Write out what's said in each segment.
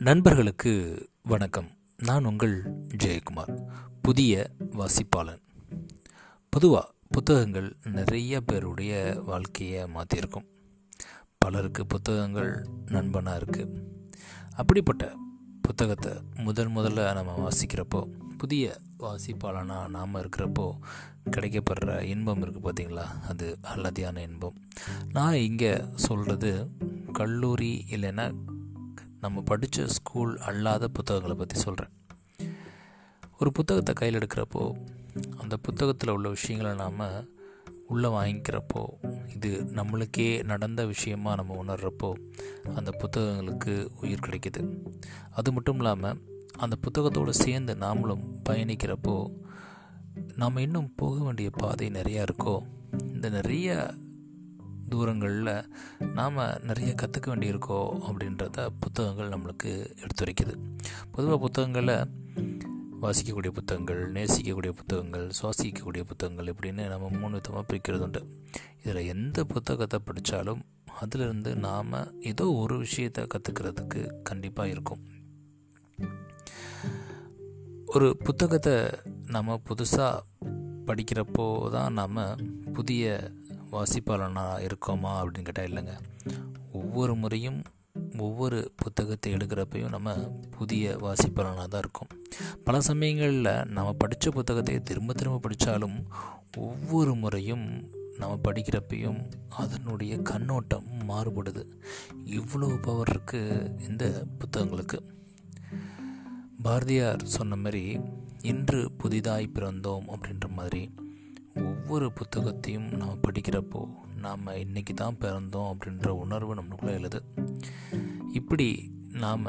நண்பர்களுக்கு வணக்கம். நான் உங்கள் ஜெயக்குமார் புதிய வாசிப்பாளன். பொதுவாக புத்தகங்கள் நிறைய பேருடைய வாழ்க்கையை மாற்றியிருக்கும் பலருக்கு புத்தகங்கள் நண்பனாக இருக்குது அப்படிப்பட்ட புத்தகத்தை முதல் முதல்ல நம்ம வாசிக்கிறப்போ புதிய வாசிப்பாளனாக நாம் இருக்கிறப்போ கிடைக்கப்படுற இன்பம் இருக்குது பார்த்தீங்களா அது அல்லதியான இன்பம். நான் இங்கே சொல்கிறது கல்லூரி இல்லைன்னா நம்ம படித்த ஸ்கூல் அல்லாத புத்தகங்களை பற்றி சொல்கிறேன் ஒரு புத்தகத்தை கையில் எடுக்கிறப்போ அந்த புத்தகத்தில் உள்ள விஷயங்களை நாம் உள்ளே வாங்கிக்கிறப்போ இது நம்மளுக்கே நடந்த விஷயமாக நம்ம உணர்கிறப்போ அந்த புத்தகங்களுக்கு உயிர் கிடைக்கிது. அது மட்டும் இல்லாமல் அந்த புத்தகத்தோடு சேர்ந்து நாமளும் பயணிக்கிறப்போ நாம் இன்னும் போக வேண்டிய பாதை நிறையா இருக்கோ இந்த நிறைய தூரங்களில் நாம் நிறைய கற்றுக்க வேண்டியிருக்கோ அப்படின்றத புத்தகங்கள் நம்மளுக்கு எடுத்துரைக்குது. பொதுவாக புத்தகங்களை வாசிக்கக்கூடிய புத்தகங்கள் நேசிக்கக்கூடிய புத்தகங்கள் சுவாசிக்கக்கூடிய புத்தகங்கள் இப்படின்னு நம்ம மூணு விதமாக பிரிக்கிறது உண்டு இதில் எந்த புத்தகத்தை படித்தாலும் அதிலிருந்து நாம் ஏதோ ஒரு விஷயத்தை கற்றுக்கிறதுக்கு கண்டிப்பாக இருக்கும். ஒரு புத்தகத்தை நம்ம புதுசாக படிக்கிறப்போ தான் நாம் புதிய வாசிப்பாளனாக இருக்கோமா அப்படின்னு கேட்டால் இல்லைங்க. ஒவ்வொரு முறையும் ஒவ்வொரு புத்தகத்தை எடுக்கிறப்பையும் நம்ம புதிய வாசிப்பாளனாக தான் இருக்கும். பல சமயங்களில் நம்ம படித்த புத்தகத்தை திரும்ப திரும்ப படித்தாலும் ஒவ்வொரு முறையும் நம்ம படிக்கிறப்பையும் அதனுடைய கண்ணோட்டம் மாறுபடுது. இவ்வளோ பவர் இருக்குது இந்த புத்தகங்களுக்கு. பாரதியார் சொன்ன மாதிரி இன்று புதிதாய் பிறந்தோம் அப்படின்ற மாதிரி ஒவ்வொரு புத்தகத்தையும் நாம் படிக்கிறப்போ நாம் இன்றைக்கி தான் பிறந்தோம் அப்படின்ற உணர்வு நம்மளுக்குள்ளே எழுது. இப்படி நாம்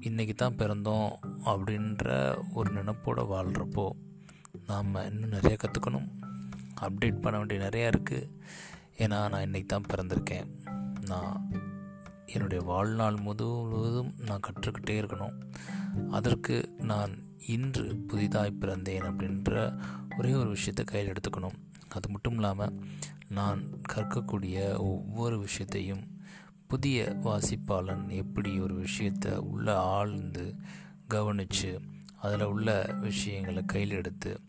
இன்றைக்கி தான் பிறந்தோம் அப்படின்ற ஒரு நினப்போடு வாழ்கிறப்போ நாம் இன்னும் நிறைய கற்றுக்கணும் அப்டேட் பண்ண வேண்டிய நிறையா இருக்குது ஏன்னா நான் இன்றைக்கி தான் பிறந்திருக்கேன். நான் என்னுடைய வாழ்நாள் முழுவதும் நான் கற்றுக்கிட்டே இருக்கணும். அதற்கு நான் இன்று புதிதாய் பிறந்தேன் அப்படின்ற ஒரே ஒரு விஷயத்தை கையில் எடுத்துக்கணும். அது மட்டும் இல்லாமல் நான் கற்கக்கூடிய ஒவ்வொரு விஷயத்தையும் புதிய வாசிப்பாளன் எப்படி ஒரு விஷயத்தை உள்ள ஆழ்ந்து கவனித்து அதில் உள்ள விஷயங்களை கையில் எடுத்து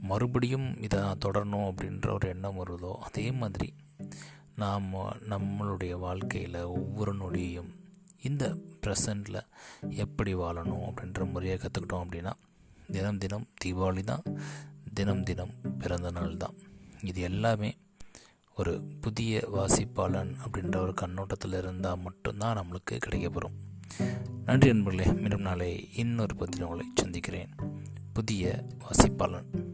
மறுபடியும் இதை நான் தொடரணும் அப்படின்ற ஒரு எண்ணம் வருதோ அதே மாதிரி நாம் நம்மளுடைய வாழ்க்கையில் ஒவ்வொரு நொடியும் இந்த ப்ரெசண்டில் எப்படி வாழணும் அப்படின்ற முறையை கற்றுக்கிட்டோம் அப்படின்னா தினம் தினம் தீபாவளி தான் தினம் தினம் பிறந்த நாள் தான் இது எல்லாமே ஒரு புதிய வாசிப்பாளன் அப்படின்ற ஒரு கண்ணோட்டத்தில் இருந்தால் மட்டும்தான் நம்மளுக்கு கிடைக்கப்பெறும் நன்றி நண்பர்களே மீண்டும் நாளை இன்னொரு பத்திரம் உங்களை சந்திக்கிறேன். புதிய வாசிப்பாளன்.